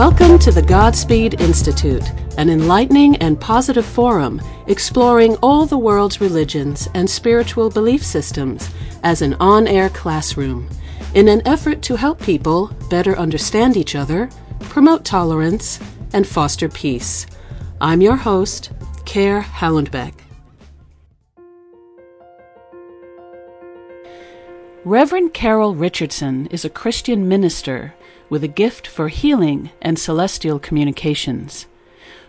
Welcome to the Godspeed Institute, an enlightening and positive forum exploring all the world's religions and spiritual belief systems as an on air classroom in an effort to help people better understand each other, promote tolerance, and foster peace. I'm your host, Care Hallenbeck. Reverend Carol Richardson is a Christian minister with a gift for healing and celestial communications.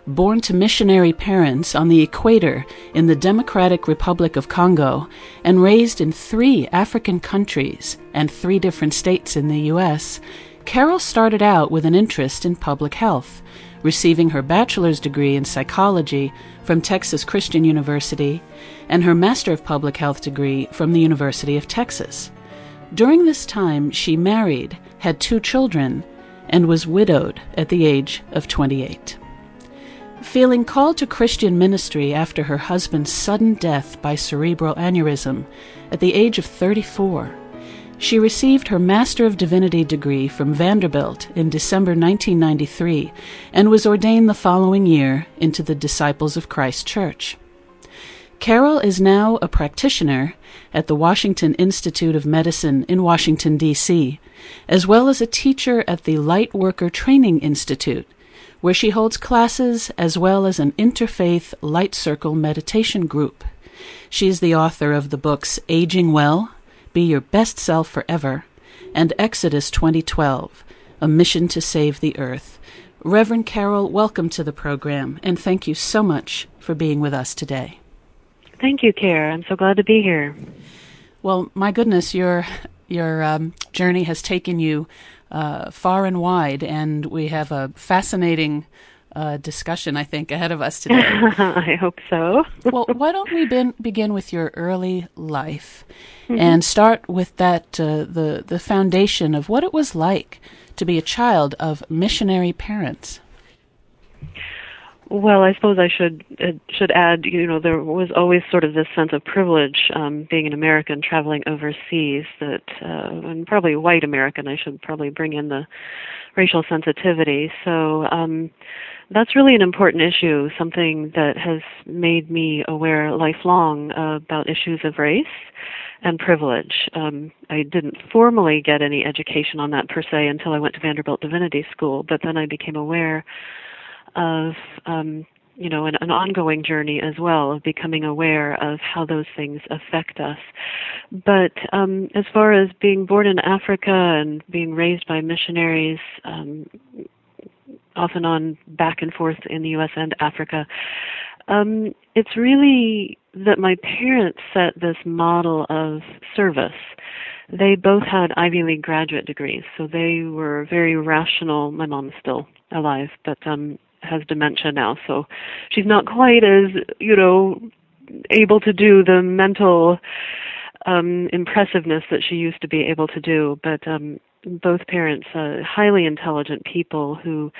Born to missionary parents on the equator in the Democratic Republic of Congo and raised in three African countries and three different states in the U.S., Carol started out with an interest in public health, receiving her bachelor's degree in psychology from Texas Christian University and her Master of Public Health degree from the University of Texas. During this time, she married had two children, and was widowed at the age of 28. Feeling called to Christian ministry after her husband's sudden death by cerebral aneurysm at the age of 34, she received her Master of Divinity degree from Vanderbilt in December 1993 and was ordained the following year into the Disciples of Christ Church. Carol is now a practitioner at the Washington Institute of Medicine in Washington, D.C., as well as a teacher at the Light Worker Training Institute, where she holds classes as well as an interfaith Light Circle meditation group. She is the author of the books Aging Well, Be Your Best Self Forever, and Exodus 2012, A Mission to Save the Earth. Reverend Carol, welcome to the program, and thank you so much for being with us today. Thank you, Care. I'm so glad to be here. Well, my goodness, your your um, journey has taken you uh, far and wide, and we have a fascinating uh, discussion, I think, ahead of us today. I hope so. well, why don't we bin- begin with your early life mm-hmm. and start with that uh, the the foundation of what it was like to be a child of missionary parents. Well, I suppose I should uh, should add. You know, there was always sort of this sense of privilege um, being an American traveling overseas. That, uh, and probably white American. I should probably bring in the racial sensitivity. So um, that's really an important issue. Something that has made me aware lifelong uh, about issues of race and privilege. Um, I didn't formally get any education on that per se until I went to Vanderbilt Divinity School, but then I became aware of um, you know an, an, ongoing journey as well of becoming aware of how those things affect us. But um, as far as being born in Africa and being raised by missionaries, um, off and on, back and forth in the U.S. and Africa, um, it's really that my parents set this model of service they both had Ivy League graduate degrees, so they were very rational. My mom's still alive, but um, has dementia now, so she's not quite as you know able to do the mental um, impressiveness that she used to be able to do. But um, both parents, uh, highly intelligent people who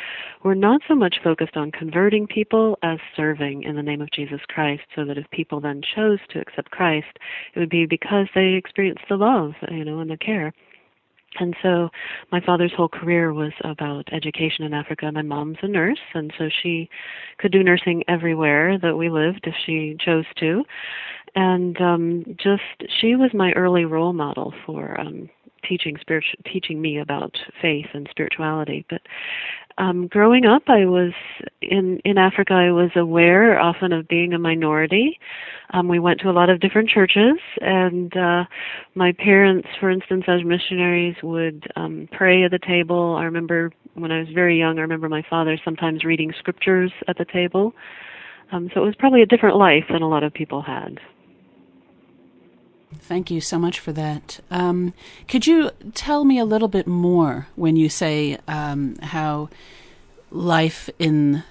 were not so much focused on converting people as serving in the name of Jesus Christ, so that if people then chose to accept Christ, it would be because they experienced the love, you know, and the care. And so my father's whole career was about education in Africa. My mom's a nurse, and so she could do nursing everywhere that we lived if she chose to. And um just she was my early role model for um teaching spiritual teaching me about faith and spirituality. But um growing up i was in in africa i was aware often of being a minority. Um we went to a lot of different churches and uh my parents for instance as missionaries would um pray at the table. I remember when i was very young i remember my father sometimes reading scriptures at the table. Um so it was probably a different life than a lot of people had Thank you so much for that. Um, could you tell me a little bit more when you say um, how life in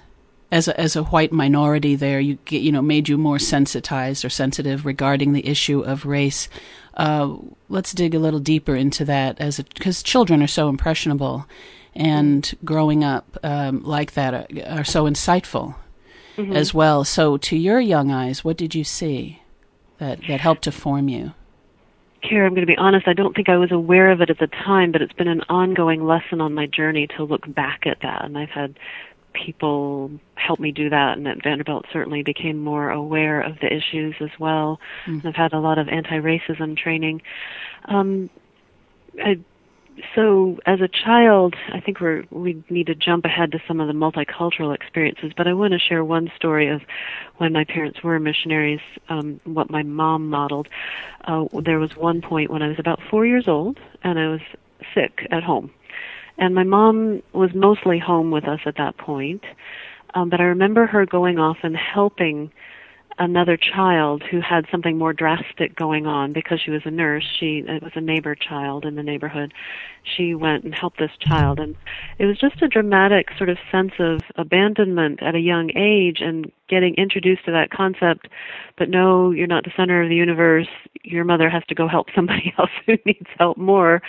as a, as a white minority there you get, you know made you more sensitized or sensitive regarding the issue of race. Uh, let's dig a little deeper into that as because children are so impressionable, and growing up um, like that are, are so insightful mm-hmm. as well. So, to your young eyes, what did you see? That, that helped to form you? care, I'm going to be honest, I don't think I was aware of it at the time, but it's been an ongoing lesson on my journey to look back at that. And I've had people help me do that, and at Vanderbilt certainly became more aware of the issues as well. Mm. I've had a lot of anti-racism training. Um, I so as a child, I think we're we need to jump ahead to some of the multicultural experiences, but I want to share one story of when my parents were missionaries, um, what my mom modeled. Uh, there was one point when I was about four years old, and I was sick at home, and my mom was mostly home with us at that point. Um, but I remember her going off and helping another child who had something more drastic going on. Because she was a nurse she it was a neighbor child in the neighborhood. She went and helped this child. And it was just a dramatic sort of sense of abandonment at a young age and getting introduced to that concept. But no you're not the center of the universe. Your mother has to go help somebody else who needs help more.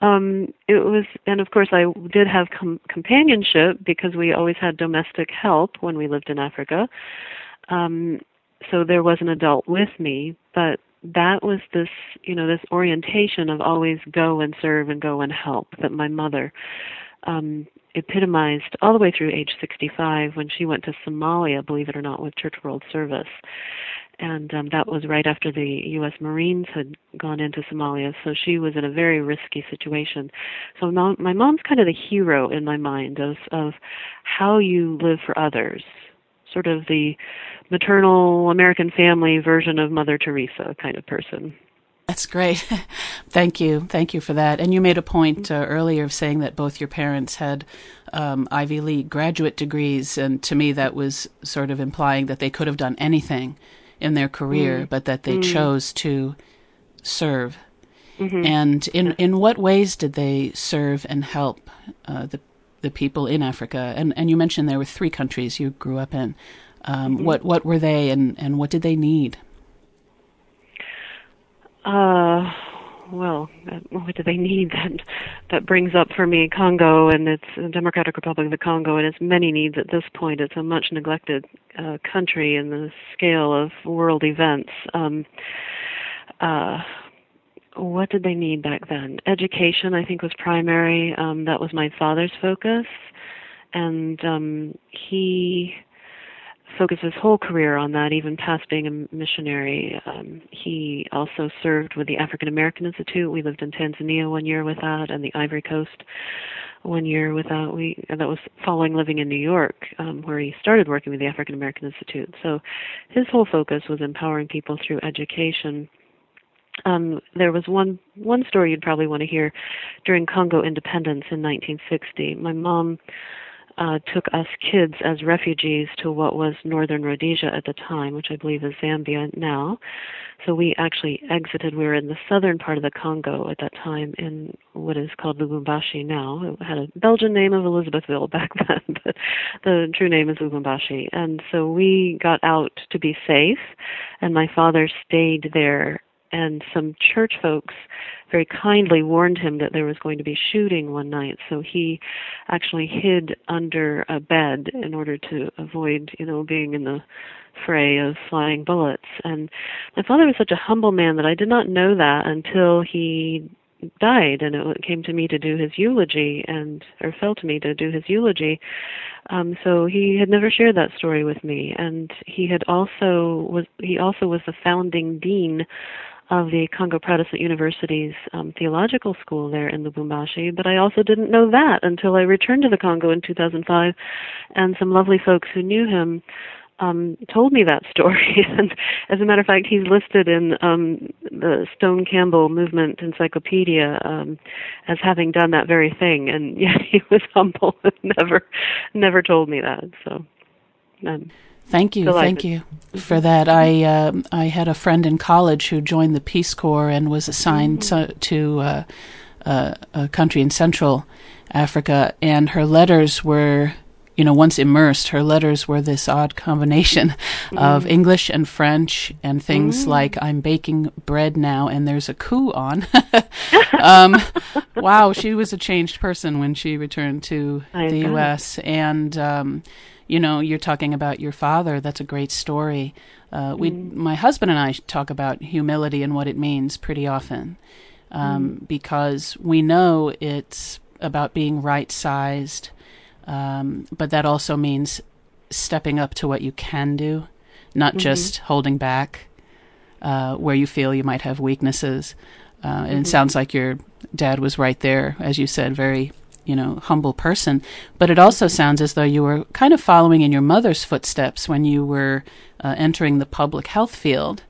Um it was and of course i did have com- companionship because we always had domestic help when we lived in africa. Um so there was an adult with me, but that was this, you know, this orientation of always go and serve and go and help that my mother um, epitomized all the way through age 65 when she went to Somalia, believe it or not, with Church World Service. And um, that was right after the U.S. Marines had gone into Somalia, so she was in a very risky situation. So my mom's kind of the hero in my mind of of how you live for others, sort of the maternal American family version of Mother Teresa kind of person. That's great. Thank you. Thank you for that. And you made a point uh, earlier of saying that both your parents had um, Ivy League graduate degrees. And to me, that was sort of implying that they could have done anything in their career, mm. but that they mm. chose to serve. Mm-hmm. And in, in what ways did they serve and help uh, the the people in Africa? And and you mentioned there were three countries you grew up in. Um, mm-hmm. What what were they, and and what did they need? Uh, well, what do they need? That that brings up for me Congo and its the Democratic Republic of the Congo and its many needs at this point. It's a much neglected uh, country in the scale of world events. Um, uh, what did they need back then? Education, I think, was primary. Um, that was my father's focus, and um, he focused his whole career on that, even past being a missionary. Um, he also served with the African American Institute. We lived in Tanzania one year with that, and the Ivory Coast one year with that. We that was following living in New York, um, where he started working with the African American Institute. So his whole focus was empowering people through education um, there was one one story you'd probably want to hear during Congo independence in 1960. My mom uh, took us kids as refugees to what was northern Rhodesia at the time, which I believe is Zambia now. So we actually exited. We were in the southern part of the Congo at that time in what is called Lubumbashi now. It had a Belgian name of Elizabethville back then, but the true name is Lubumbashi. And so we got out to be safe, and my father stayed there and some church folks very kindly warned him that there was going to be shooting one night. So he actually hid under a bed in order to avoid you know being in the fray of flying bullets. And my father was such a humble man that i did not know that until he died and it came to me to do his eulogy and or fell to me to do his eulogy. Um so he had never shared that story with me. And he had also was he also was the founding dean of the Congo Protestant University's um, theological school there in Lubumbashi, but I also didn't know that until I returned to the Congo in 2005, and some lovely folks who knew him um, told me that story. and as a matter of fact, he's listed in um, the Stone Campbell Movement Encyclopedia um, as having done that very thing, and yet he was humble and never, never told me that. So. Um, Thank you, thank you for that. I uh, I had a friend in college who joined the Peace Corps and was assigned mm-hmm. to, uh, uh, a country in Central Africa, and her letters were, you know, once immersed, her letters were this odd combination mm-hmm. of English and French, and things mm-hmm. like "I'm baking bread now, and there's a coup on." um, wow, she was a changed person when she returned to I the U.S. and. Um, you know, you're talking about your father. That's a great story. Uh, we, mm. my husband and I talk about humility and what it means pretty often, um, mm. because we know it's about being right sized, um, but that also means stepping up to what you can do, not mm-hmm. just holding back uh, where you feel you might have weaknesses. Uh, mm-hmm. And it sounds like your dad was right there, as you said, very you know humble person. But it also sounds as though you were kind of following in your mother's footsteps when you were uh, entering the public health field.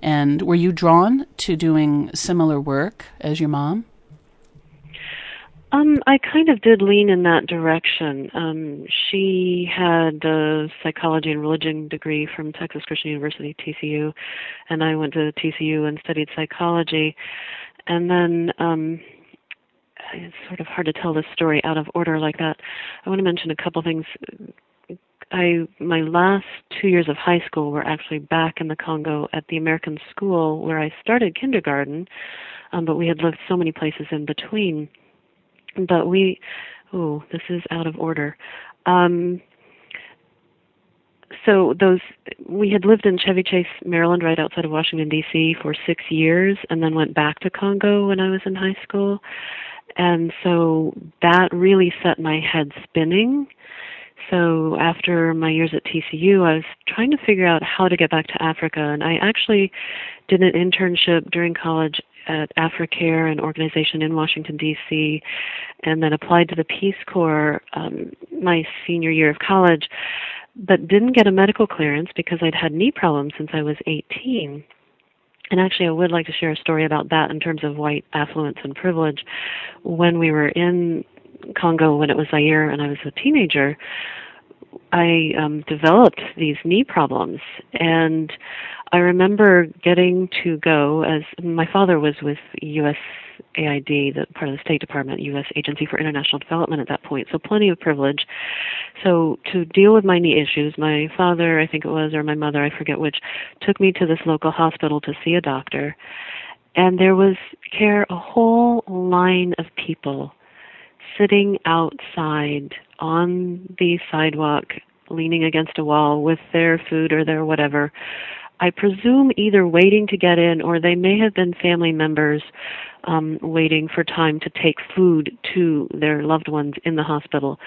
And were you drawn to doing similar work as your mom? Um, I kind of did lean in that direction. Um, she had a psychology and religion degree from Texas Christian University, TCU, and I went to TCU and studied psychology. And then um, it's sort of hard to tell this story out of order like that. I want to mention a couple things. I my last two years of high school were actually back in the Congo at the American school where I started kindergarten, um, but we had lived so many places in between but we, oh, this is out of order. Um, so those we had lived in Chevy Chase, Maryland, right outside of Washington D.C. for six years, and then went back to Congo when I was in high school, and so that really set my head spinning. So after my years at TCU, I was trying to figure out how to get back to Africa, and I actually did an internship during college at AfriCare, an organization in Washington, D.C., and then applied to the Peace Corps um, my senior year of college, but didn't get a medical clearance because I'd had knee problems since I was 18. And actually, I would like to share a story about that in terms of white affluence and privilege. When we were in Congo, when it was Zaire, and I was a teenager, I um, developed these knee problems, and I remember getting to go as my father was with USAID, the part of the State Department, U.S. Agency for International Development at that point, so plenty of privilege. So to deal with my knee issues, my father, I think it was, or my mother, I forget which, took me to this local hospital to see a doctor, and there was care a whole line of people sitting outside on the sidewalk leaning against a wall with their food or their whatever I presume either waiting to get in or they may have been family members um, waiting for time to take food to their loved ones in the hospital.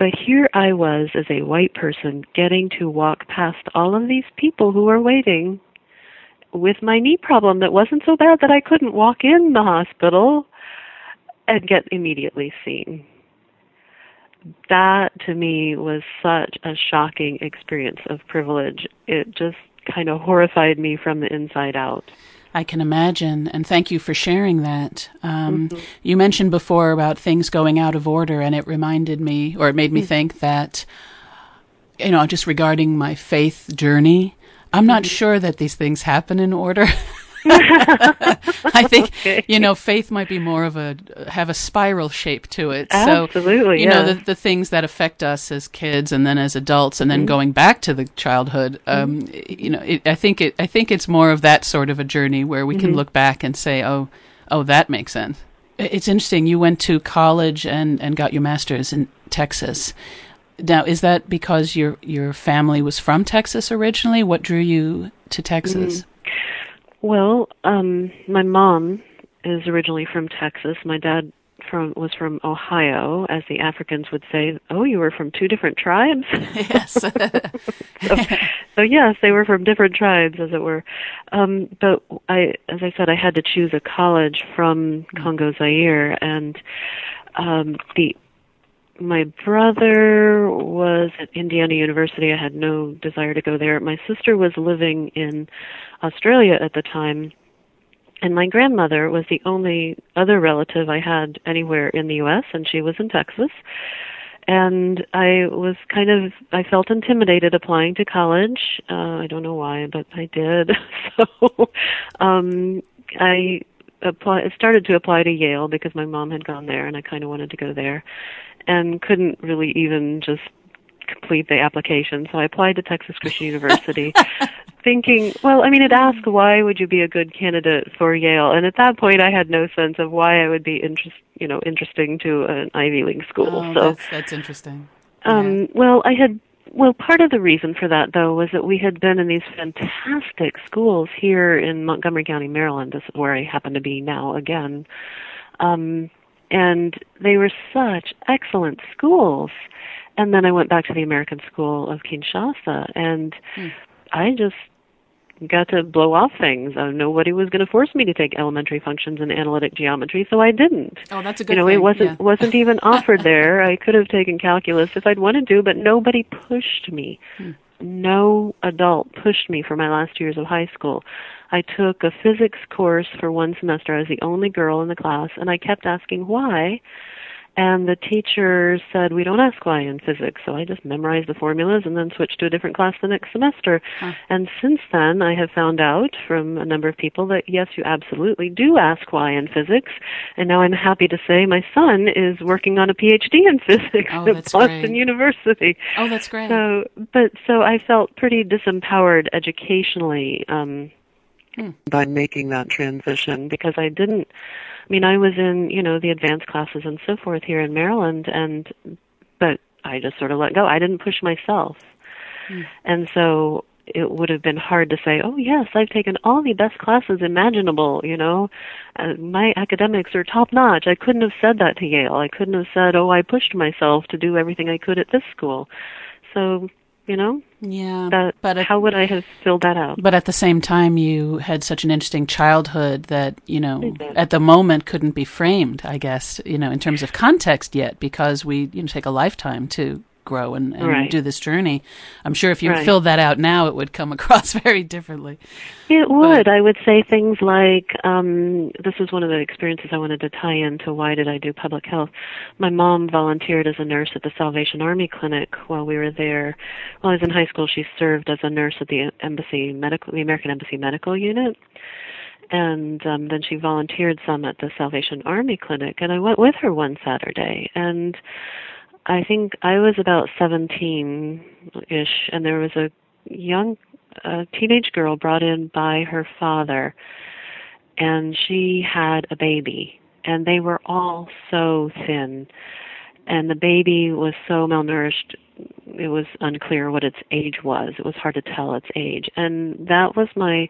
But here I was as a white person getting to walk past all of these people who were waiting with my knee problem that wasn't so bad that I couldn't walk in the hospital and get immediately seen. That to me was such a shocking experience of privilege. It just kind of horrified me from the inside out. I can imagine, and thank you for sharing that. Um, mm-hmm. You mentioned before about things going out of order, and it reminded me, or it made me mm-hmm. think that, you know, just regarding my faith journey, I'm not mm-hmm. sure that these things happen in order. I think okay. you know faith might be more of a have a spiral shape to it. Absolutely, so you yeah. know the the things that affect us as kids and then as adults and then mm-hmm. going back to the childhood. Um, mm-hmm. You know, it, I think it I think it's more of that sort of a journey where we mm-hmm. can look back and say, oh, oh, that makes sense. It's interesting. You went to college and and got your master's in Texas. Now, is that because your your family was from Texas originally? What drew you to Texas? Well, um, my mom is originally from Texas. My dad from was from Ohio, as the Africans would say. Oh, you were from two different tribes. Yes. so, so, yes, they were from different tribes, as it were. Um, but I, as I said, I had to choose a college from Congo Zaire, and um, the my brother was at Indiana University. I had no desire to go there. My sister was living in Australia at the time, and my grandmother was the only other relative I had anywhere in the US, and she was in Texas. And I was kind of, I felt intimidated applying to college. Uh, I don't know why, but I did. so, um, I apply, started to apply to Yale because my mom had gone there and I kind of wanted to go there and couldn't really even just complete the application. So I applied to Texas Christian University thinking, well, I mean, it asked why would you be a good candidate for Yale, and at that point, I had no sense of why I would be interest, you know, interesting to an Ivy League school. Oh, so that's, that's interesting. Um, yeah. Well, I had well, part of the reason for that, though, was that we had been in these fantastic schools here in Montgomery County, Maryland. This is where I happen to be now again. Um, and they were such excellent schools. And then I went back to the American School of Kinshasa, and mm. I just got to blow off things. Uh, nobody was going to force me to take elementary functions and analytic geometry, so I didn't. Oh, that's a good. You know, thing. it wasn't yeah. wasn't even offered there. I could have taken calculus if I'd wanted to, but nobody pushed me. Hmm. No adult pushed me for my last years of high school. I took a physics course for one semester. I was the only girl in the class, and I kept asking why and the teacher said, We don't ask why in physics. So I just memorized the formulas and then switched to a different class the next semester. Huh. And since then, I have found out from a number of people that yes, you absolutely do ask why in physics. And now I'm happy to say my son is working on a PhD in physics oh, at Boston great. University. Oh, that's great. So, but so I felt pretty disempowered educationally. Um, hmm. by making that transition because I didn't I mean, I was in, you know, the advanced classes and so forth here in Maryland, and but I just sort of let go. I didn't push myself, mm. and so it would have been hard to say, "Oh yes, I've taken all the best classes imaginable." You know, uh, my academics are top notch. I couldn't have said that to Yale. I couldn't have said, "Oh, I pushed myself to do everything I could at this school." So you know? Yeah that, but at, how would i have filled that out? But at the same time you had such an interesting childhood that you know at the moment couldn't be framed i guess you know in terms of context yet because we you know take a lifetime to grow and, and right. do this journey. I'm sure if you right. filled that out now, it would come across very differently. It would. But, I would say things like, um, this was one of the experiences I wanted to tie into why did I do public health. My mom volunteered as a nurse at the Salvation Army Clinic while we were there. While I was in high school, she served as a nurse at the embassy medical, the American Embassy Medical Unit and um, then she volunteered some at the Salvation Army Clinic, and I went with her one Saturday, and I think I was about 17 ish, and there was a young a teenage girl brought in by her father, and she had a baby, and they were all so thin, and the baby was so malnourished. It was unclear what its age was. It was hard to tell its age, and that was my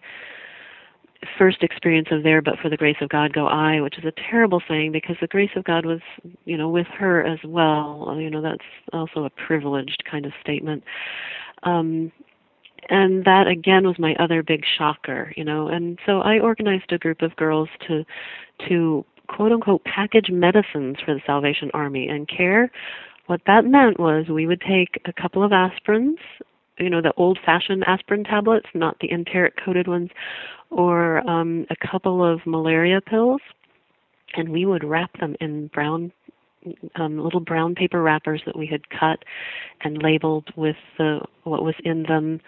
first experience of there but for the grace of god go i which is a terrible saying because the grace of god was you know with her as well. You know that's also a privileged kind of statement. Um and that again was my other big shocker you know. And so i organized a group of girls to to quote unquote package medicines for the salvation army. And care what that meant was we would take a couple of aspirins you know the old fashioned aspirin tablets not the enteric coated ones or um, a couple of malaria pills, and we would wrap them in brown um, little brown paper wrappers that we had cut and labeled with the what was in them,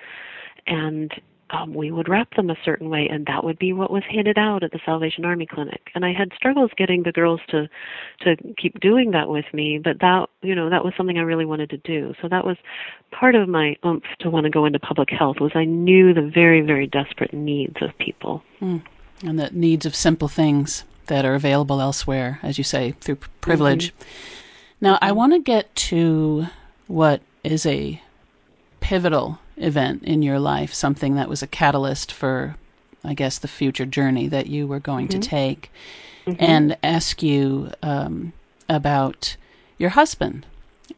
and um, we would wrap them a certain way, and that would be what was handed out at the Salvation Army clinic. And I had struggles getting the girls to to keep doing that with me, but that you know that was something I really wanted to do. So that was part of my oomph to want to go into public health was I knew the very very desperate needs of people mm. and the needs of simple things that are available elsewhere, as you say, through privilege. Mm-hmm. Now, mm-hmm. I want to get to what is a pivotal event in your life, something that was a catalyst for, I guess, the future journey that you were going mm-hmm. to take, mm-hmm. and ask you um, about your husband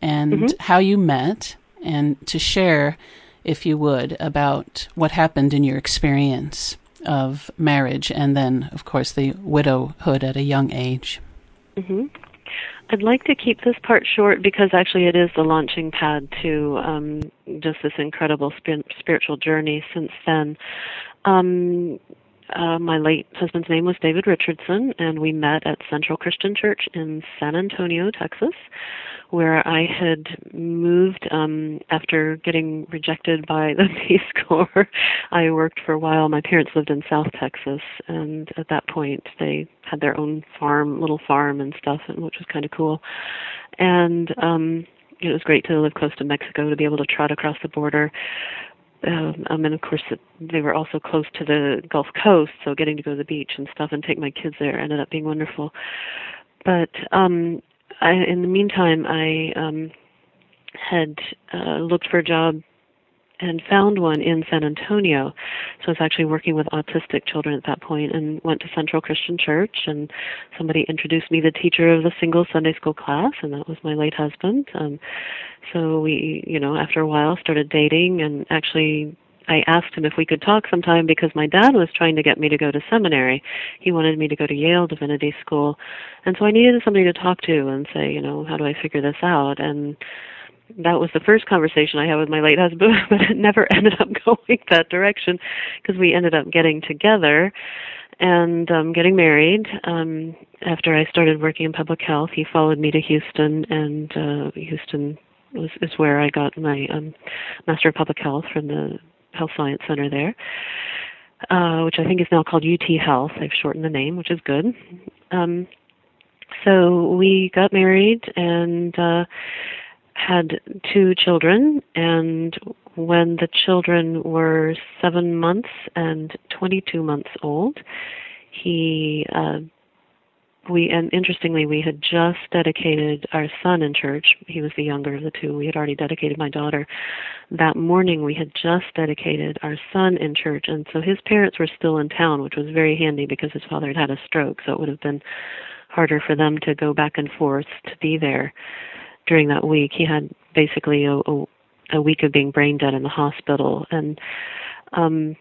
and mm-hmm. how you met, and to share, if you would, about what happened in your experience of marriage and then, of course, the widowhood at a young age. Mm-hmm. I'd like to keep this part short because actually it is the launching pad to um, just this incredible sp- spiritual journey since then. Um, uh, my late husband's name was David Richardson, and we met at Central Christian Church in San Antonio, Texas where I had moved um, after getting rejected by the Peace Corps. I worked for a while. My parents lived in South Texas, and at that point, they had their own farm, little farm and stuff, and which was kind of cool. And um, it was great to live close to Mexico to be able to trot across the border. Um, um, and of course, they were also close to the Gulf Coast, so getting to go to the beach and stuff and take my kids there ended up being wonderful. But um, I, in the meantime, I um, had uh, looked for a job and found one in San Antonio. So I was actually working with autistic children at that point and went to Central Christian Church and somebody introduced me the teacher of the single Sunday school class and that was my late husband. Um so we, you know, after a while started dating and actually I asked him if we could talk sometime because my dad was trying to get me to go to seminary. He wanted me to go to Yale Divinity School. And so I needed somebody to talk to and say, you know, how do I figure this out? And that was the first conversation I had with my late husband, but it never ended up going that direction because we ended up getting together and um getting married um after I started working in public health he followed me to Houston and uh Houston was is where I got my um master of public health from the health science center there uh which I think is now called UT Health. They've shortened the name which is good. Um so we got married and uh had two children, and when the children were seven months and 22 months old, he, uh, we, and interestingly, we had just dedicated our son in church. He was the younger of the two. We had already dedicated my daughter. That morning, we had just dedicated our son in church, and so his parents were still in town, which was very handy because his father had had a stroke, so it would have been harder for them to go back and forth to be there during that week. He had basically a, a, a week of being brain dead in the hospital, and um,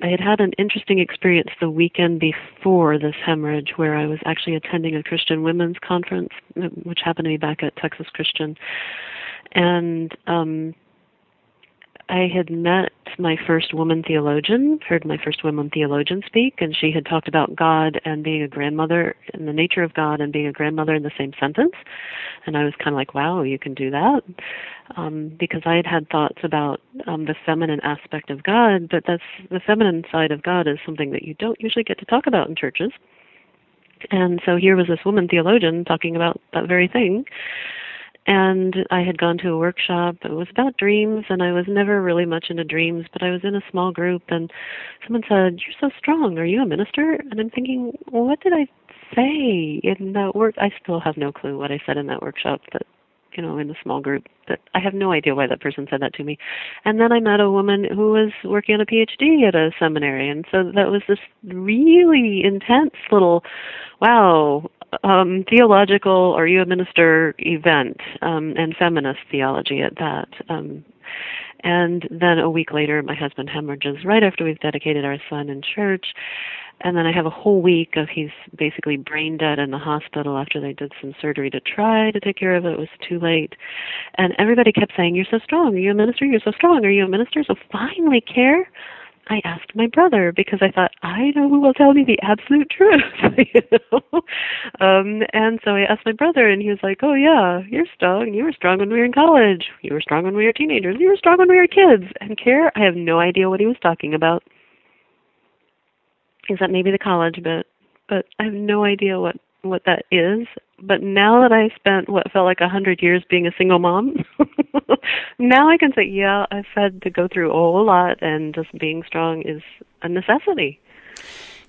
I had had an interesting experience the weekend before this hemorrhage, where I was actually attending a Christian women's conference, which happened to be back at Texas Christian, and um, I had met my first woman theologian, heard my first woman theologian speak, and she had talked about God and being a grandmother and the nature of God and being a grandmother in the same sentence. And I was kind of like, wow, you can do that. Um, because I had had thoughts about um, the feminine aspect of God, but that's the feminine side of God is something that you don't usually get to talk about in churches. And so here was this woman theologian talking about that very thing and I had gone to a workshop. It was about dreams, and I was never really much into dreams, but I was in a small group, and someone said, "You're so strong. Are you a minister?" And I'm thinking, well, "What did I say in that work?" I still have no clue what I said in that workshop. That you know, in the small group. That I have no idea why that person said that to me. And then I met a woman who was working on a PhD at a seminary, and so that was this really intense little, wow, um, theological "Are you a minister?" event, um, and feminist theology at that. Um, and then a week later, my husband hemorrhages right after we've dedicated our son in church. And then I have a whole week of he's basically brain dead in the hospital after they did some surgery to try to take care of it. It was too late. And everybody kept saying, You're so strong. Are you a minister? You're so strong. Are you a minister? So finally, care I asked my brother because I thought I know who will tell me the absolute truth. you know? um, and so I asked my brother, and he was like, "Oh yeah, you're strong. You were strong when we were in college. You were strong when we were teenagers. You were strong when we were kids." And care, I have no idea what he was talking about. Is that maybe the college bit, but I have no idea what what that is. But now that I spent what felt like a hundred years being a single mom, now I can say, yeah, I've had to go through a whole lot, and just being strong is a necessity.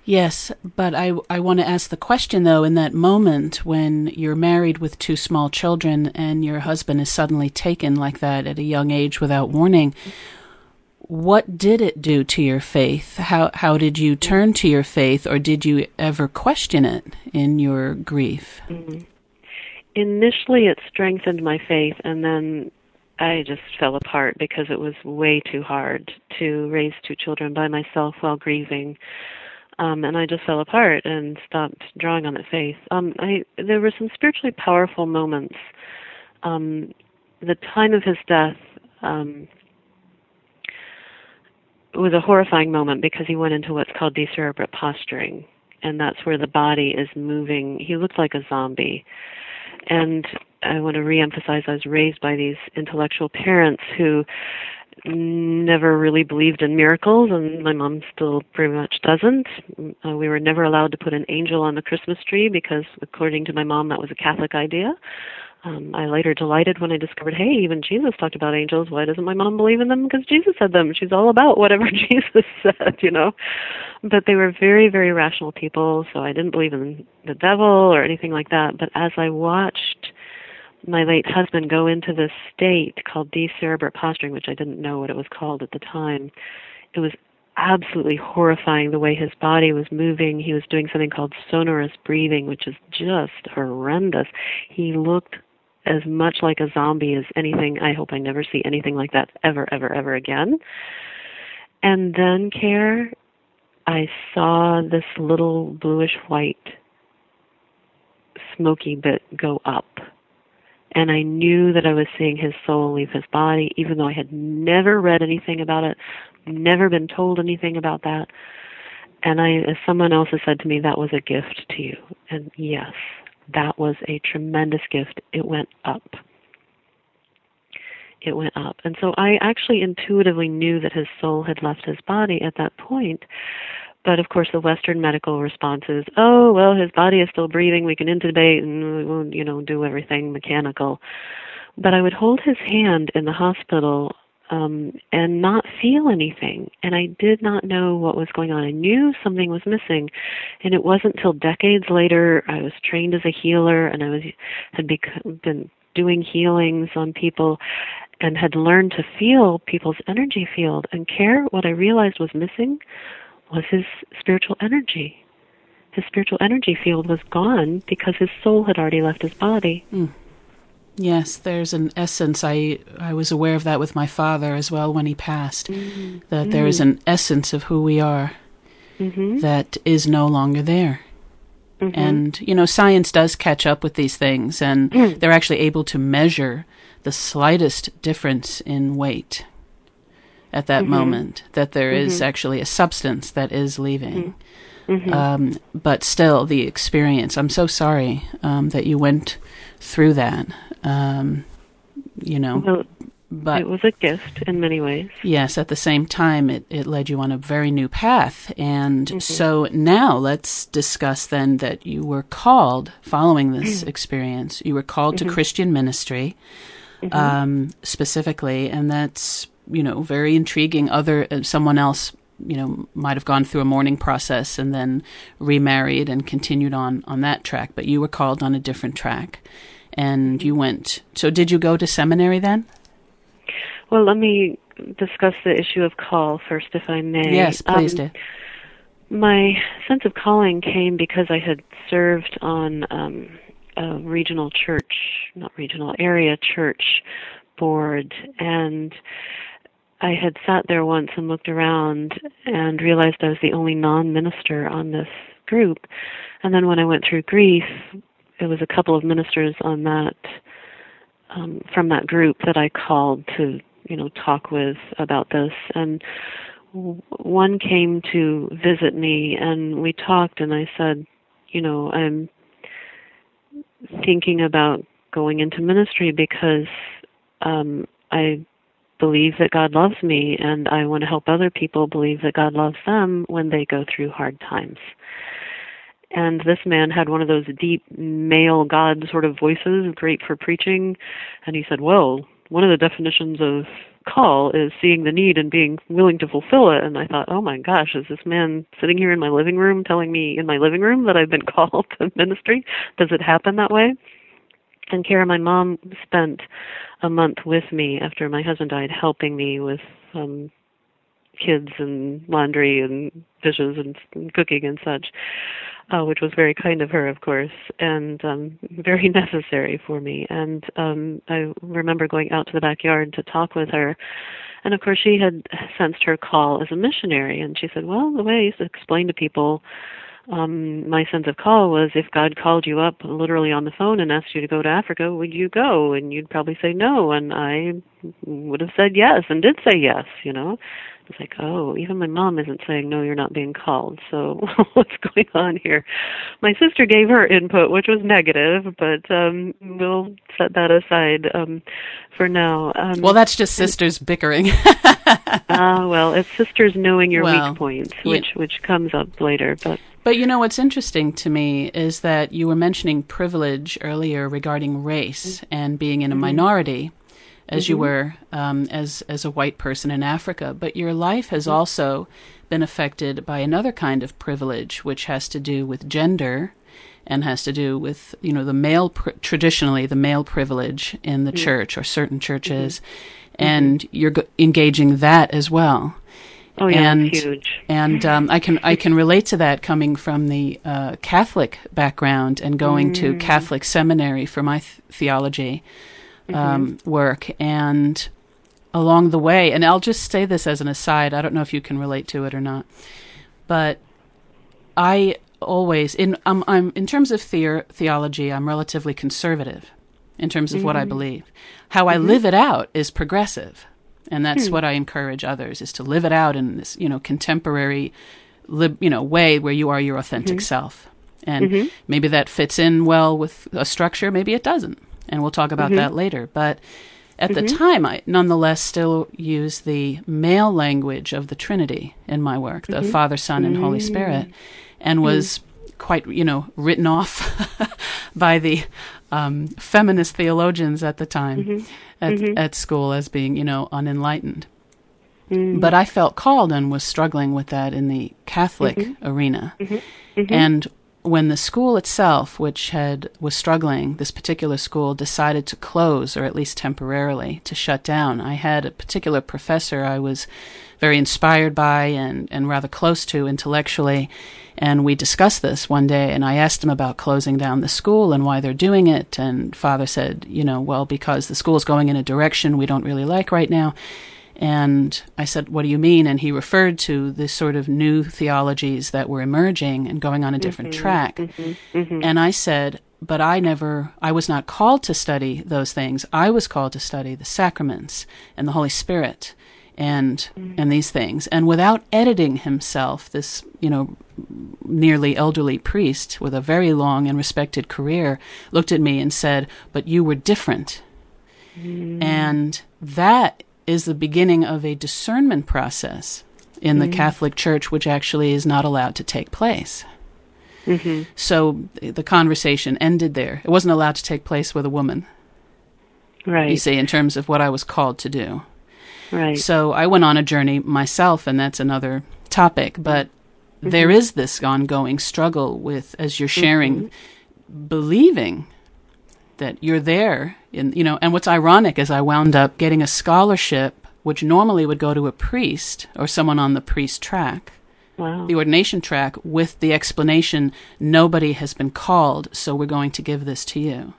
Yes, but I, I want to ask the question though in that moment when you're married with two small children and your husband is suddenly taken like that at a young age without warning, what did it do to your faith? How how did you turn to your faith, or did you ever question it in your grief? Mm-hmm. Initially, it strengthened my faith, and then I just fell apart because it was way too hard to raise two children by myself while grieving. Um, and I just fell apart and stopped drawing on that faith. Um, I there were some spiritually powerful moments. Um, the time of his death, um, it was a horrifying moment because he went into what's called decerebrate posturing, and that's where the body is moving. He looked like a zombie. And I want to reemphasize I was raised by these intellectual parents who never really believed in miracles, and my mom still pretty much doesn't. Uh, we were never allowed to put an angel on the Christmas tree because, according to my mom, that was a Catholic idea um, I later delighted when I discovered, hey, even Jesus talked about angels. Why doesn't my mom believe in them? Because Jesus said them. She's all about whatever Jesus said, you know. But they were very, very rational people, so I didn't believe in the devil or anything like that. But as I watched my late husband go into this state called decerebrate posturing, which I didn't know what it was called at the time. It was absolutely horrifying the way his body was moving. He was doing something called sonorous breathing, which is just horrendous. He looked as much like a zombie as anything. I hope I never see anything like that ever, ever, ever again. And then, Care, I saw this little bluish white smoky bit go up. And I knew that I was seeing his soul leave his body, even though I had never read anything about it, never been told anything about that. And I, as someone else has said to me, that was a gift to you. And yes, that was a tremendous gift. It went up. It went up. And so I actually intuitively knew that his soul had left his body at that point. But of course, the Western medical response is, oh, well, his body is still breathing. We can intubate and we'll, you know, do everything mechanical. But I would hold his hand in the hospital um, and not feel anything. And I did not know what was going on. I knew something was missing, and it wasn't till decades later. I was trained as a healer, and I was had become, been doing healings on people, and had learned to feel people's energy field and care. What I realized was missing was his spiritual energy. His spiritual energy field was gone because his soul had already left his body. Mm. Yes, there's an essence. I I was aware of that with my father as well when he passed. Mm-hmm. That mm-hmm. there is an essence of who we are mm-hmm. that is no longer there. Mm-hmm. And you know, science does catch up with these things, and mm. they're actually able to measure the slightest difference in weight at that mm-hmm. moment. That there is mm-hmm. actually a substance that is leaving. Um, but still, the experience. I'm so sorry um, that you went through that. Um, you know, well, but it was a gift in many ways. Yes, at the same time, it, it led you on a very new path. And mm-hmm. so now let's discuss then that you were called, following this mm-hmm. experience, you were called mm-hmm. to Christian ministry mm-hmm. um, specifically, and that's, you know, very intriguing. Other, uh, someone else you know might have gone through a mourning process and then remarried and continued on on that track but you were called on a different track and you went. So, did you go to seminary then? Well, let me discuss the issue of call first, if I may. Yes, please um, do. My sense of calling came because I had served on um, a regional church, not regional, area church board, and I had sat there once and looked around and realized I was the only non minister on this group. And then when I went through grief, it was a couple of ministers on that um, from that group that I called to you know talk with about this. And one came to visit me and we talked and I said you know I'm thinking about going into ministry because um I believe that God loves me and I want to help other people believe that God loves them when they go through hard times and this man had one of those deep male god sort of voices great for preaching. And he said well one of the definitions of call is seeing the need and being willing to fulfill it. And i thought oh my gosh is this man sitting here in my living room telling me in my living room that i've been called to ministry? Does it happen that way? And Kara, my mom spent a month with me after my husband died, helping me with um kids and laundry and dishes and, cooking and such uh, which was very kind of her, of course, and um, very necessary for me. And um, I remember going out to the backyard to talk with her. And of course, she had sensed her call as a missionary. And she said, Well, the way I used to explain to people um, my sense of call was if God called you up literally on the phone and asked you to go to Africa, would you go? And you'd probably say no. And I would have said yes and did say yes, you know was like, oh, even my mom isn't saying, no, you're not being called. So what's going on here? My sister gave her input, which was negative, but um, we'll set that aside um, for now. Um, well, that's just sisters and, bickering. Ah, uh, well, it's sisters knowing your well, weak points, which which comes up later, but. But you know what's interesting to me is that you were mentioning privilege earlier regarding race mm-hmm. and being in a mm-hmm. minority as mm-hmm. you were um, as as a white person in Africa, but your life has mm-hmm. also been affected by another kind of privilege, which has to do with gender and has to do with you know the male pr- traditionally the male privilege in the Mm. church or certain churches, Mm-hmm. and you're go- engaging that as well. Oh yeah, and huge. and um, I can I can relate to that coming from the uh, Catholic background and going to Mm. Catholic seminary for my th- theology Mm-hmm. um, work and along the way and I'll just say this as an aside I don't know if you can relate to it or not but I always in um, I'm in terms of theor- theology I'm relatively conservative in terms of what I believe. How I live it out is progressive and that's what I encourage others is to live it out in this you know contemporary lib, you know way where you are your authentic self. And maybe that fits in well with a structure maybe it doesn't and we'll talk about mm-hmm. that later. But at the mm-hmm. time I nonetheless still use the male language of the Trinity in my work the mm-hmm. Father Son and Holy Spirit mm. and was mm. quite you know written off by the um, feminist theologians at the time at, at school as being you know unenlightened. Mm. But I felt called and was struggling with that in the Catholic arena. And when the school itself, which had was struggling, this particular school decided to close or at least temporarily to shut down, I had a particular professor I was very inspired by and, and rather close to intellectually. And we discussed this one day, and I asked him about closing down the school and why they're doing it. And father said, you know, well, because the school's going in a direction we don't really like right now. And I said, What do you mean? And he referred to the sort of new theologies that were emerging and going on a different mm-hmm. track. Mm-hmm. Mm-hmm. And I said, But I never, I was not called to study those things. I was called to study the sacraments and the Holy Spirit and and these things. And without editing himself this you know nearly elderly priest with a very long and respected career looked at me and said but you were different. And that is the beginning of a discernment process in the mm. Catholic Church, which actually is not allowed to take place. Mm-hmm. So the conversation ended there. It wasn't allowed to take place with a woman, Right. you see, in terms of what I was called to do. Right. So I went on a journey myself, and that's another topic. But mm-hmm. there is this ongoing struggle with, as you're sharing, mm-hmm. believing that you're there. In you know, and what's ironic is I wound up getting a scholarship, which normally would go to a priest or someone on the priest track, wow. the ordination track, with the explanation nobody has been called, so we're going to give this to you.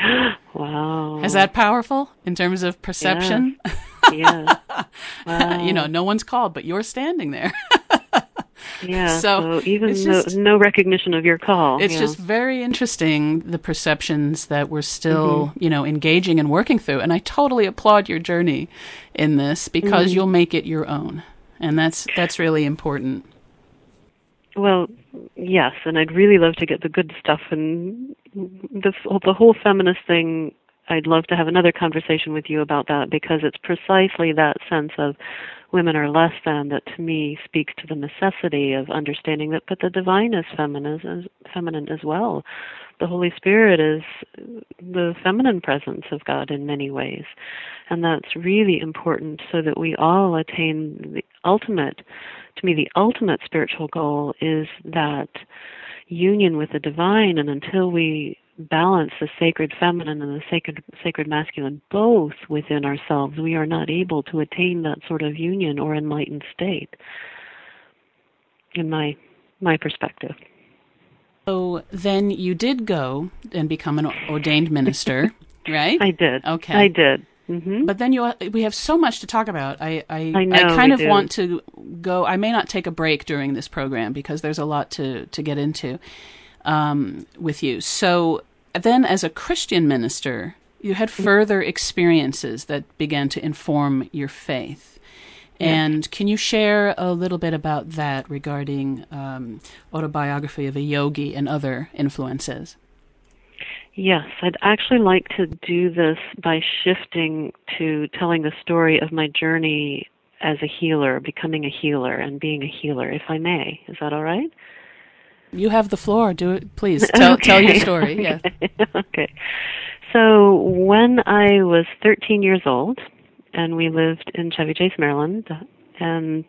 Wow. Is that powerful in terms of perception? yeah. Wow. you know, no one's called, but you're standing there. Yeah. so So, even it's no, no recognition of your call. It's yeah. just very interesting the perceptions that we're still, Mm-hmm. you know, engaging and working through. And I totally applaud your journey in this because Mm-hmm. you'll make it your own. And that's that's really important. Well, yes, and I'd really love to get the good stuff and this the whole feminist thing. I'd love to have another conversation with you about that because it's precisely that sense of women are less than that to me speaks to the necessity of understanding that but the divine is feminine as feminine as well. The Holy Spirit is the feminine presence of God in many ways. And that's really important so that we all attain the ultimate to me the ultimate spiritual goal is that union with the divine and until we balance the sacred feminine and the sacred sacred masculine both within ourselves we are not able to attain that sort of union or enlightened state in my my perspective So then you did go and become an ordained minister, right? i did Okay. i did hmm But then you we have so much to talk about. I I, I know, kind of do. want to go. I may not take a break during this program because there's a lot to to get into um, with you. So then, as a Christian minister, you had further experiences that began to inform your faith. And can you share a little bit about that regarding um, autobiography of a yogi and other influences? Yes, I'd actually like to do this by shifting to telling the story of my journey as a healer, becoming a healer, and being a healer, if I may. Is that all right? You have the floor. Do it, please. Tell tell your Okay. story. Yeah. okay. So when I was 13 years old, and we lived in Chevy Chase, Maryland, and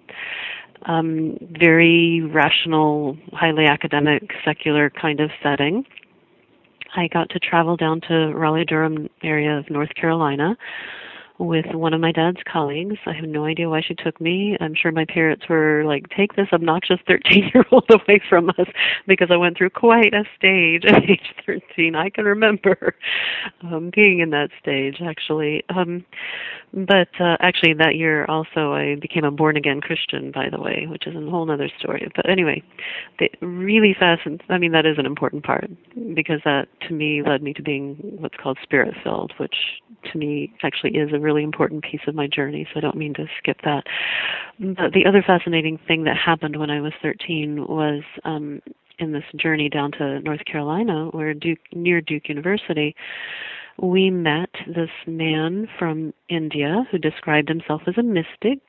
um, very rational, highly academic, secular kind of setting. I got to travel down to Raleigh Durham area of North Carolina with one of my dad's colleagues. I have no idea why she took me. I'm sure my parents were like, take this obnoxious 13 year old away from us because I went through quite a stage at age 13. I can remember um, being in that stage actually. Um, but uh, actually, that year also I became a born again Christian, by the way, which is a whole other story. But anyway, they really fascinating. I mean, that is an important part because that to me led me to being what's called spirit filled, which to me actually is a really important piece of my journey, so I don't mean to skip that. But the other fascinating thing that happened when I was 13 was um, in this journey down to North Carolina, where Duke, near Duke University, we met this man from India who described himself as a mystic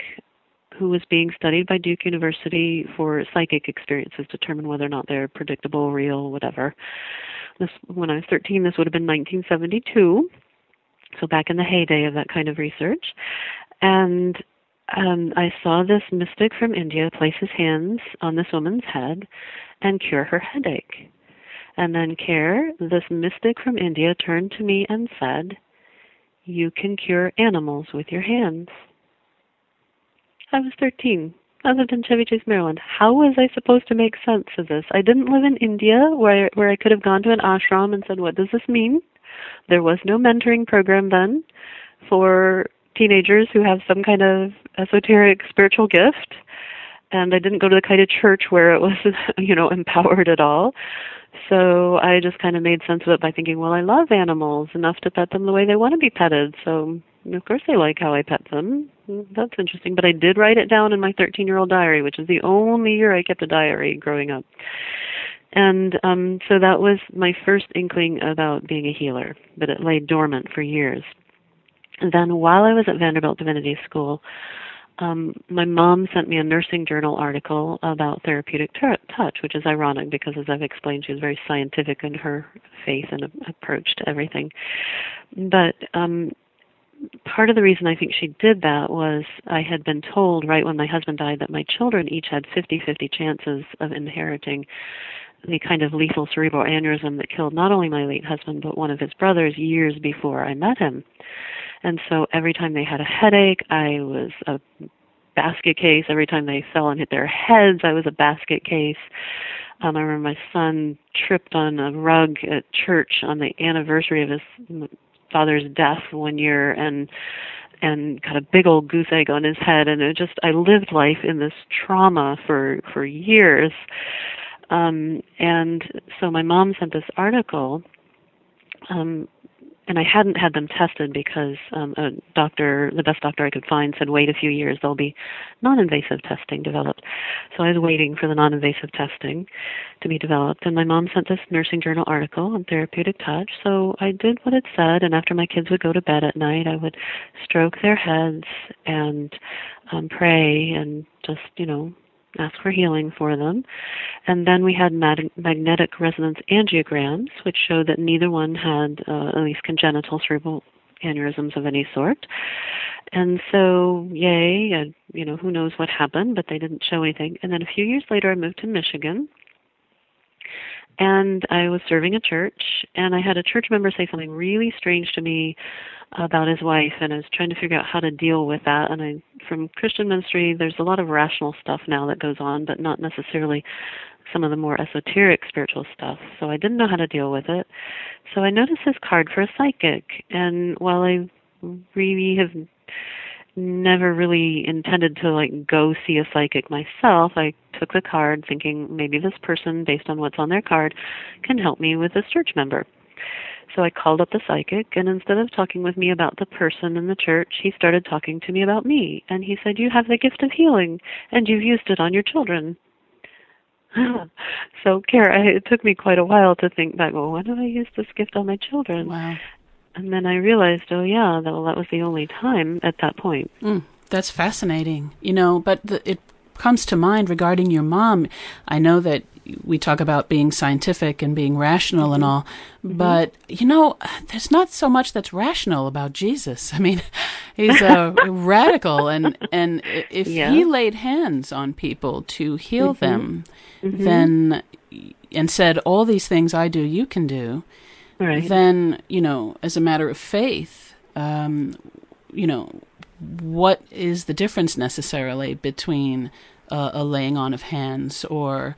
who was being studied by Duke University for psychic experiences, determine whether or not they're predictable, real, whatever. This, when I was 13, this would have been 1972 so back in the heyday of that kind of research. And um, I saw this mystic from India place his hands on this woman's head and cure her headache. And then Care, this mystic from India, turned to me and said, You can cure animals with your hands. I was 13. I lived in Chevy Chase, Maryland. How was I supposed to make sense of this? I didn't live in India where where I could have gone to an ashram and said, "What does this mean?" There was no mentoring program then for teenagers who have some kind of esoteric spiritual gift. And I didn't go to the kind of church where it was, you know, empowered at all. So I just kind of made sense of it by thinking, well, I love animals enough to pet them the way they want to be petted. So of course they like how I pet them. That's interesting. But I did write it down in my 13 year old diary, which is the only year I kept a diary growing up. And um, so that was my first inkling about being a healer, but it lay dormant for years. And then while I was at Vanderbilt Divinity School, um, my mom sent me a nursing journal article about therapeutic t- touch, which is ironic because, as I've explained, she was very scientific in her faith and approach to everything. But um, part of the reason I think she did that was I had been told right when my husband died that my children each had 50 50 chances of inheriting the kind of lethal cerebral aneurysm that killed not only my late husband but one of his brothers years before I met him. And so every time they had a headache, I was a basket case. Every time they fell and hit their heads, I was a basket case. Um, I remember my son tripped on a rug at church on the anniversary of his father's death one year and and got a big old goose egg on his head and it just I lived life in this trauma for for years um, and so my mom sent this article, um, and I hadn't had them tested because um, a doctor, the best doctor I could find, said wait a few years. There'll be non-invasive testing developed. So I was waiting for the non-invasive testing to be developed. And my mom sent this nursing journal article on therapeutic touch. So I did what it said. And after my kids would go to bed at night, I would stroke their heads and um, pray and just you know ask for healing for them. And then we had mag- magnetic resonance angiograms, which showed that neither one had uh, at least congenital cerebral aneurysms of any sort. And so, yay, uh, you know, who knows what happened, but they didn't show anything. And then a few years later, I moved to Michigan. And I was serving a church, and I had a church member say something really strange to me Uh, about his wife and I was trying to figure out how to deal with that. And I from Christian ministry there's a lot of rational stuff now that goes on but not necessarily some of the more esoteric spiritual stuff. So I didn't know how to deal with it. So I noticed his card for a psychic. And while I really have never really intended to like go see a psychic myself I took the card thinking maybe this person based on what's on their card can help me with this church member so I called up the psychic, and instead of talking with me about the person in the church, he started talking to me about me. And he said, You have the gift of healing, and you've used it on your children. so, Kara, it took me quite a while to think back, well, when did I use this gift on my children? Wow. And then I realized, oh, yeah, that, well, that was the only time at that point. Mm, that's fascinating. You know, but the, it comes to mind regarding your mom, I know that we talk about being scientific and being rational mm-hmm. and all, mm-hmm. but you know, there's not so much that's rational about Jesus. I mean, he's a radical, and and if yeah. he laid hands on people to heal mm-hmm. them, mm-hmm. then and said all these things I do, you can do. Right. Then you know, as a matter of faith, um, you know, what is the difference necessarily between uh, a laying on of hands or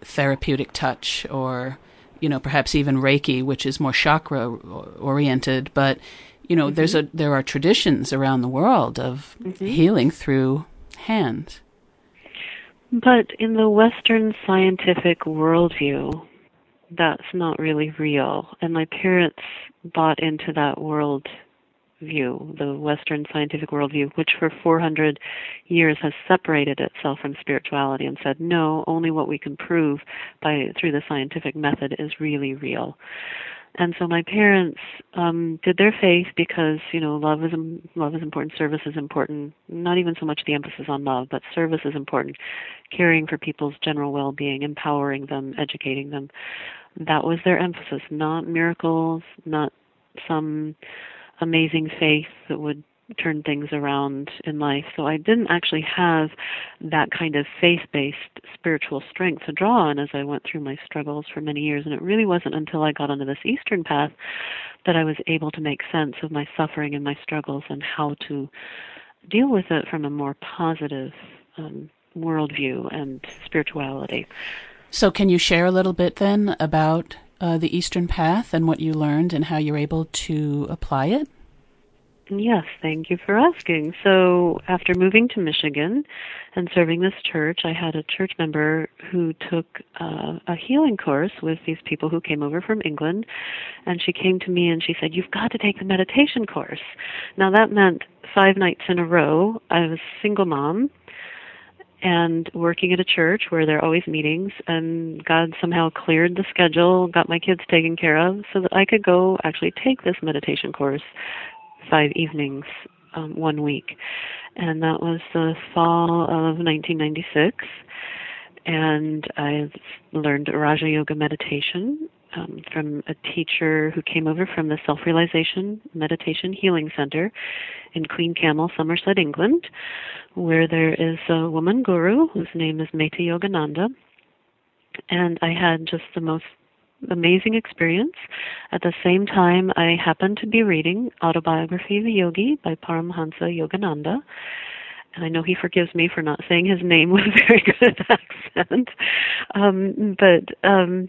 therapeutic touch or you know perhaps even reiki which is more chakra oriented but you know mm-hmm. there's a there are traditions around the world of mm-hmm. healing through hands but in the western scientific worldview that's not really real and my parents bought into that world view, the Western scientific worldview, which for 400 years has separated itself from spirituality and said, no, only what we can prove by through the scientific method is really real. And so my parents um, did their faith because you know love is love is important, service is important. Not even so much the emphasis on love, but service is important. Caring for people's general well-being, empowering them, educating them. That was their emphasis, not miracles, not some amazing faith that would turn things around in life. So I didn't actually have that kind of faith-based spiritual strength to draw on as I went through my struggles for many years. And it really wasn't until I got onto this Eastern path that I was able to make sense of my suffering and my struggles and how to deal with it from a more positive um, worldview and spirituality. So, can you share a little bit then about uh, the Eastern Path and what you learned and how you're able to apply it? Yes, thank you for asking. So, after moving to Michigan and serving this church, I had a church member who took uh, a healing course with these people who came over from England. And she came to me and she said, You've got to take the meditation course. Now, that meant five nights in a row. I was a single mom and working at a church where there are always meetings and God somehow cleared the schedule, got my kids taken care of so that I could go actually take this meditation course five evenings um, one week. And that was the fall of 1996. And I learned Raja Yoga meditation um, from a teacher who came over from the Self Realization Meditation Healing Center in Queen Camel, Somerset, England, where there is a woman guru whose name is Mata Yogananda. And I had just the most amazing experience. At the same time, I happened to be reading Autobiography of a Yogi by Paramhansa Yogananda and I know he forgives me for not saying his name with a very good accent. Um, but um,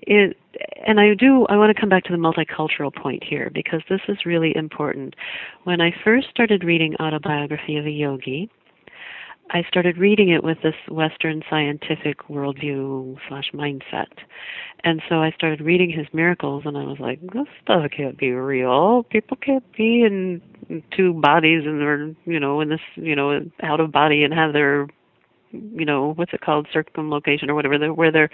it, and I do, I want to come back to the multicultural point here because this is really important. When I first started reading Autobiography of a Yogi, I started reading it with this Western scientific worldview slash mindset. And so I started reading his miracles and I was like, this stuff can't be real. People can't be in two bodies and they're, you know, in this, you know, out of body and have their you know what's it called circumlocation or whatever where they're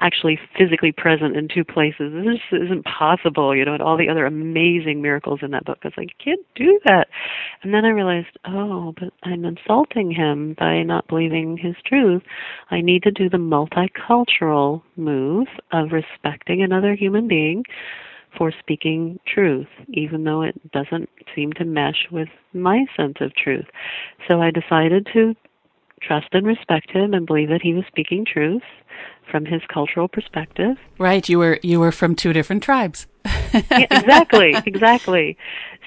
actually physically present in two places. This isn't possible you know and all the other amazing miracles in that book. It's like you can't do that. And then i realized oh but i'm insulting him by not believing his truth. I need to do the multicultural move of respecting another human being for speaking truth, even though it doesn't seem to mesh with my sense of truth. So I decided to trust and respect him and believe that he was speaking truth from his cultural perspective. Right, you were you were from two different tribes. yeah, exactly, exactly.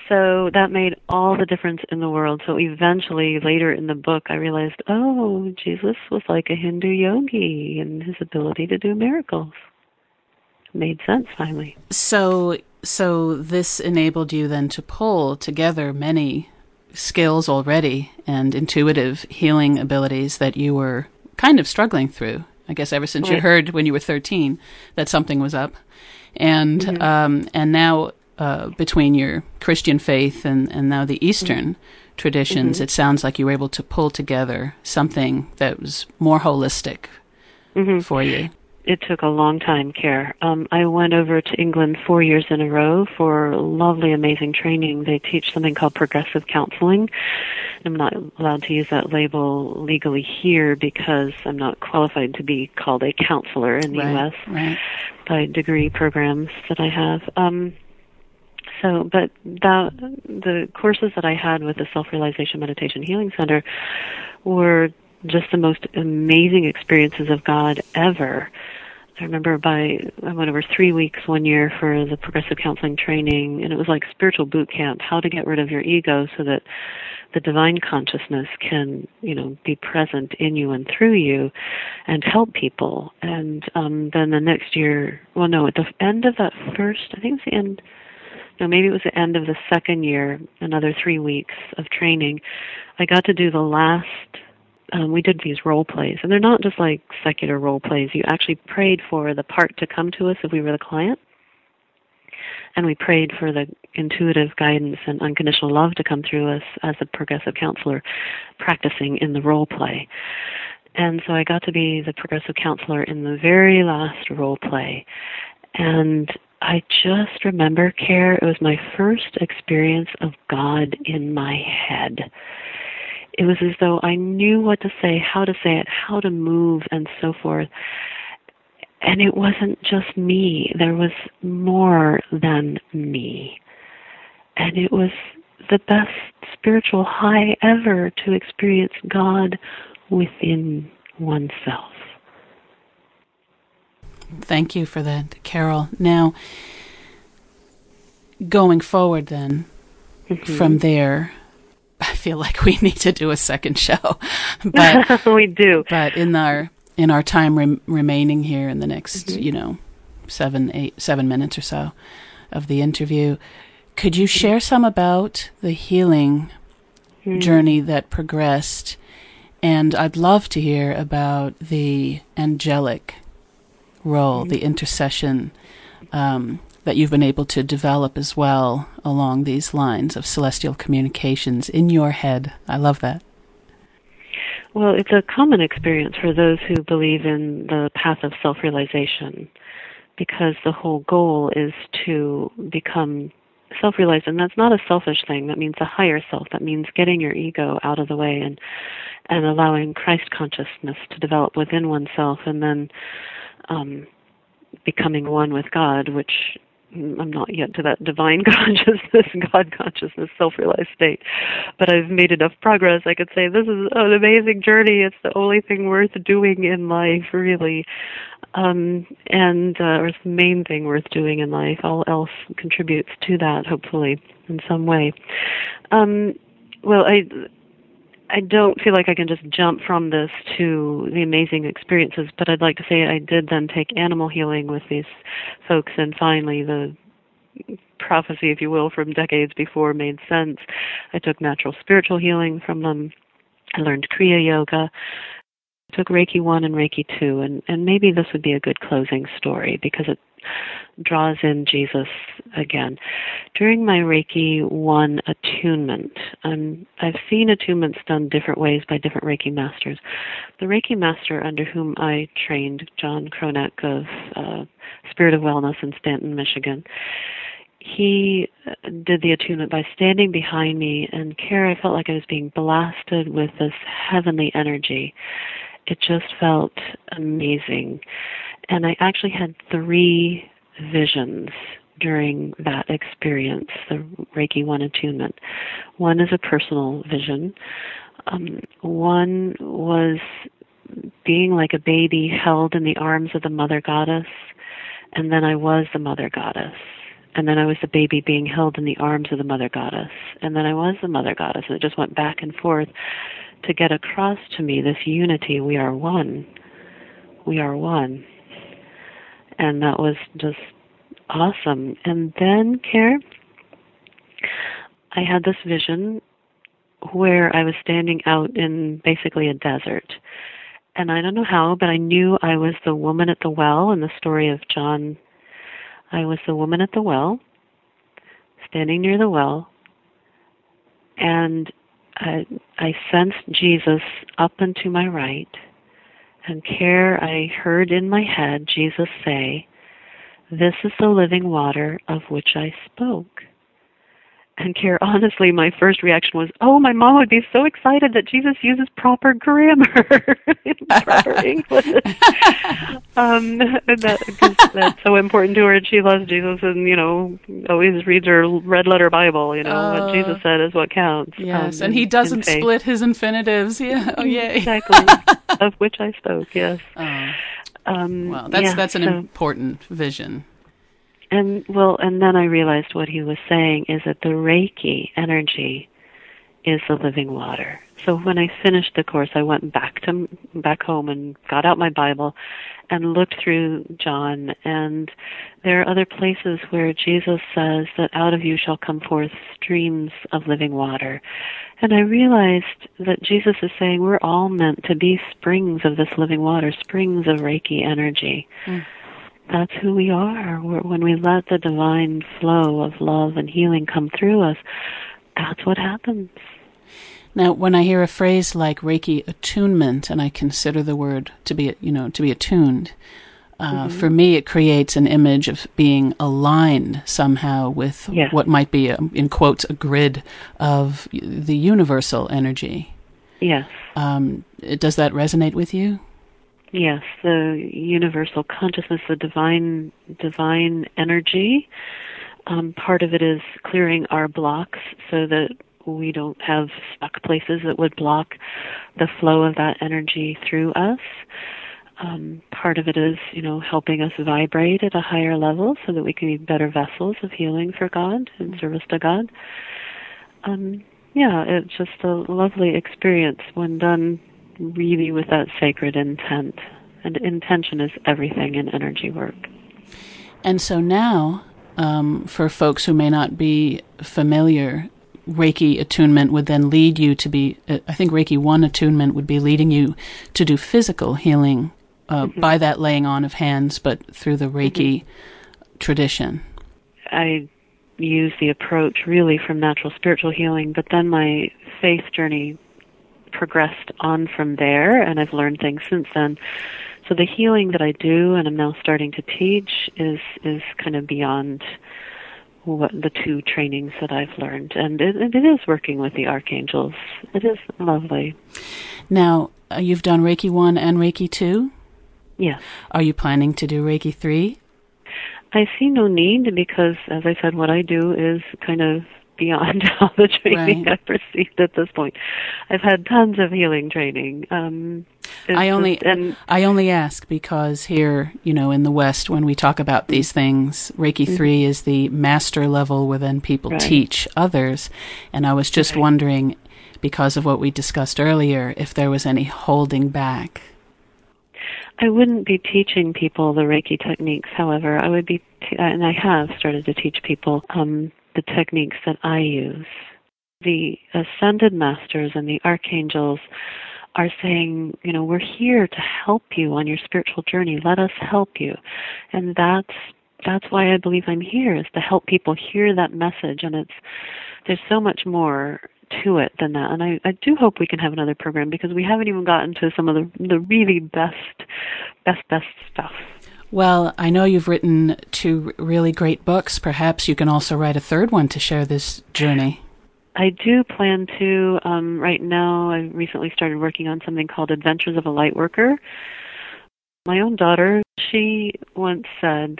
So that made all the difference in the world. So eventually, later in the book, I realized, oh, Jesus was like a Hindu yogi and his ability to do miracles. Made sense finally. So, so this enabled you then to pull together many skills already and intuitive healing abilities that you were kind of struggling through. I guess ever since right. you heard when you were 13 that something was up, and mm-hmm. um, and now uh, between your Christian faith and and now the Eastern mm-hmm. traditions, mm-hmm. it sounds like you were able to pull together something that was more holistic mm-hmm. for you. It took a long time, Care. Um, I went over to England four years in a row for lovely, amazing training. They teach something called progressive counseling. I'm not allowed to use that label legally here because I'm not qualified to be called a counselor in the right, U.S. Right. by degree programs that I have. Um, so, but that the courses that I had with the Self Realization Meditation Healing Center were just the most amazing experiences of God ever. I remember by I went over three weeks one year for the progressive counseling training, and it was like spiritual boot camp: how to get rid of your ego so that the divine consciousness can, you know, be present in you and through you, and help people. And um, then the next year, well, no, at the end of that first, I think it was the end. No, maybe it was the end of the second year, another three weeks of training. I got to do the last um, we did these role plays, and they're not just like secular role plays. You actually prayed for the part to come to us if we were the client, and we prayed for the intuitive guidance and unconditional love to come through us as a progressive counselor, practicing in the role play. And so I got to be the progressive counselor in the very last role play, and I just remember, Care, it was my first experience of God in my head it was as though I knew what to say, how to say it, how to move, and so forth. And it wasn't just me, there was more than me. And it was the best spiritual high ever to experience God within oneself. Thank you for that, Carol. Now, going forward, then, mm-hmm. from there, I feel like we need to do a second show. but we do. But in our in our time rem- remaining here in the next, mm-hmm. you know, seven, eight, seven minutes or so of the interview, could you share some about the healing mm-hmm. journey that progressed? And I'd love to hear about the angelic role, mm-hmm. the intercession um, that you've been able to develop as well along these lines of celestial communications in your head. I love that. Well, it's a common experience for those who believe in the path of self realization because the whole goal is to become self realized. And that's not a selfish thing, that means a higher self. That means getting your ego out of the way and, and allowing Christ consciousness to develop within oneself and then um, becoming one with God, which I'm not yet to that divine consciousness, God consciousness, self realized state. But I've made enough progress. I could say this is an amazing journey. It's the only thing worth doing in life, really. Um, and, uh, or it's the main thing worth doing in life. All else contributes to that, hopefully, in some way. Um, well, I, I don't feel like I can just jump from this to the amazing experiences, but I'd like to say I did then take animal healing with these folks, and finally the prophecy, if you will, from decades before made sense. I took natural spiritual healing from them. I learned Kriya Yoga. I took Reiki 1 and Reiki 2, and, and maybe this would be a good closing story because it draws in Jesus again. During my Reiki 1 attunement, um, I've seen attunements done different ways by different Reiki masters. The Reiki master under whom I trained, John Kronak of uh, Spirit of Wellness in Stanton, Michigan, he did the attunement by standing behind me and care I felt like I was being blasted with this heavenly energy. It just felt amazing. And I actually had three visions during that experience, the Reiki 1 attunement. One is a personal vision. Um, one was being like a baby held in the arms of the mother goddess, and then I was the mother goddess. And then I was the baby being held in the arms of the mother goddess. And then I was the mother goddess. And it just went back and forth to get across to me this unity. We are one. We are one and that was just awesome. And then, Care, I had this vision where I was standing out in basically a desert. And I don't know how, but I knew I was the woman at the well in the story of John. I was the woman at the well, standing near the well, and I, I sensed Jesus up and to my right And care, I heard in my head Jesus say, This is the living water of which I spoke. And care, honestly, my first reaction was, "Oh, my mom would be so excited that Jesus uses proper grammar, in proper English." um, that, that's so important to her, and she loves Jesus, and you know, always reads her red letter Bible. You know, uh, what Jesus said is what counts. Yes, um, and he doesn't split his infinitives. Yeah, oh yeah, exactly. of which I spoke. Yes. Oh. Um, well, that's yeah, that's an so, important vision. And well, and then I realized what he was saying is that the Reiki energy is the living water. So when I finished the course, I went back to back home and got out my Bible and looked through John and there are other places where Jesus says that out of you shall come forth streams of living water. And I realized that Jesus is saying we're all meant to be springs of this living water, springs of Reiki energy. Mm that's who we are. When we let the divine flow of love and healing come through us, that's what happens. Now, when I hear a phrase like Reiki attunement, and I consider the word to be, you know, to be attuned, uh, mm-hmm. for me, it creates an image of being aligned somehow with yes. what might be, a, in quotes, a grid of the universal energy. Yes. Um, does that resonate with you? Yes, the universal consciousness, the divine divine energy. Um, part of it is clearing our blocks so that we don't have stuck places that would block the flow of that energy through us. Um, part of it is, you know, helping us vibrate at a higher level so that we can be better vessels of healing for God and service to God. Um, yeah, it's just a lovely experience when done really with that sacred intent. And intention is everything in energy work. And so now, um, for folks who may not be familiar, Reiki attunement would then lead you to be, uh, I think Reiki 1 attunement would be leading you to do physical healing uh, mm-hmm. by that laying on of hands, but through the Reiki mm-hmm. tradition. I use the approach really from natural spiritual healing, but then my faith journey progressed on from there, and I've learned things since then. So the healing that I do, and I'm now starting to teach, is is kind of beyond what the two trainings that I've learned, and it, it is working with the archangels. It is lovely. Now uh, you've done Reiki one and Reiki two. Yes. Are you planning to do Reiki three? I see no need because, as I said, what I do is kind of beyond all the training right. I've received at this point. I've had tons of healing training. Um, I only just, and I only ask because here, you know, in the West, when we talk about these things, Reiki mm-hmm. three is the master level where then people right. teach others, and I was just right. wondering, because of what we discussed earlier, if there was any holding back. I wouldn't be teaching people the Reiki techniques. However, I would be, t- and I have started to teach people um, the techniques that I use. The ascended masters and the archangels are saying, you know, we're here to help you on your spiritual journey. Let us help you. And that's that's why I believe I'm here is to help people hear that message and it's there's so much more to it than that. And I, I do hope we can have another program because we haven't even gotten to some of the the really best best best stuff. Well, I know you've written two really great books. Perhaps you can also write a third one to share this journey. I do plan to. Um, right now, I recently started working on something called Adventures of a Lightworker. My own daughter, she once said,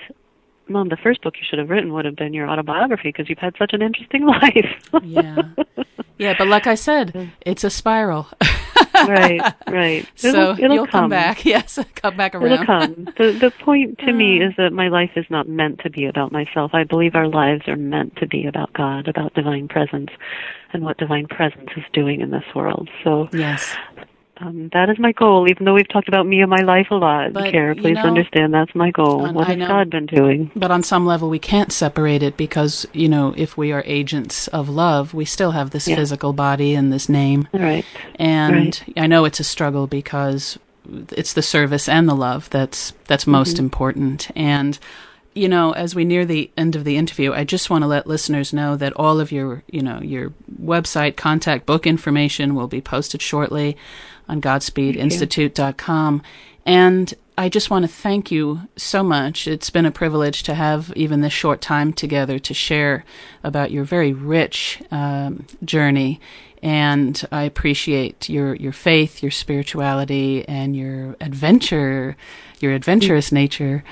Mom, the first book you should have written would have been your autobiography because you've had such an interesting life. yeah. Yeah, but like I said, it's a spiral. right, right. It'll, so it'll you'll come. come. back. Yes, come back around. It'll come. The the point to me uh. is that my life is not meant to be about myself. I believe our lives are meant to be about God, about divine presence, and what divine presence is doing in this world. So yes, um, that is my goal, even though we've talked about me and my life a lot. But, Care, please know, understand that's my goal. What has God been doing? But on some level, we can't separate it because, you know, if we are agents of love, we still have this yeah. physical body and this name. Right. And right. I know it's a struggle because it's the service and the love that's that's most mm-hmm. important. And you know, as we near the end of the interview, I just want to let listeners know that all of your, you know, your website, contact, book information will be posted shortly on GodspeedInstitute.com. And I just want to thank you so much. It's been a privilege to have even this short time together to share about your very rich um, journey. And I appreciate your, your faith, your spirituality, and your adventure, your adventurous nature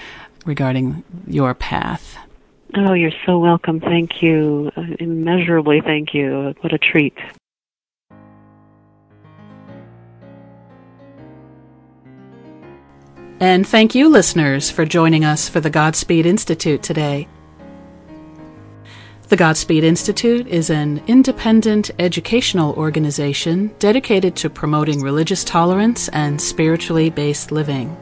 regarding your path. Oh, you're so welcome. Thank you. Uh, immeasurably thank you. What a treat. And thank you, listeners, for joining us for the Godspeed Institute today. The Godspeed Institute is an independent educational organization dedicated to promoting religious tolerance and spiritually based living.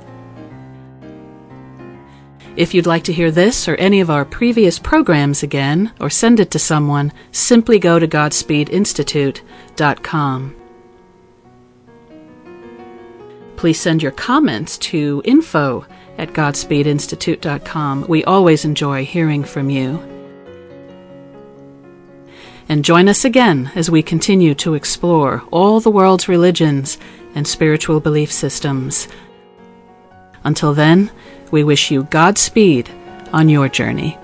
If you'd like to hear this or any of our previous programs again, or send it to someone, simply go to GodspeedInstitute.com. Please send your comments to info at GodspeedInstitute.com. We always enjoy hearing from you. And join us again as we continue to explore all the world's religions and spiritual belief systems. Until then, we wish you Godspeed on your journey.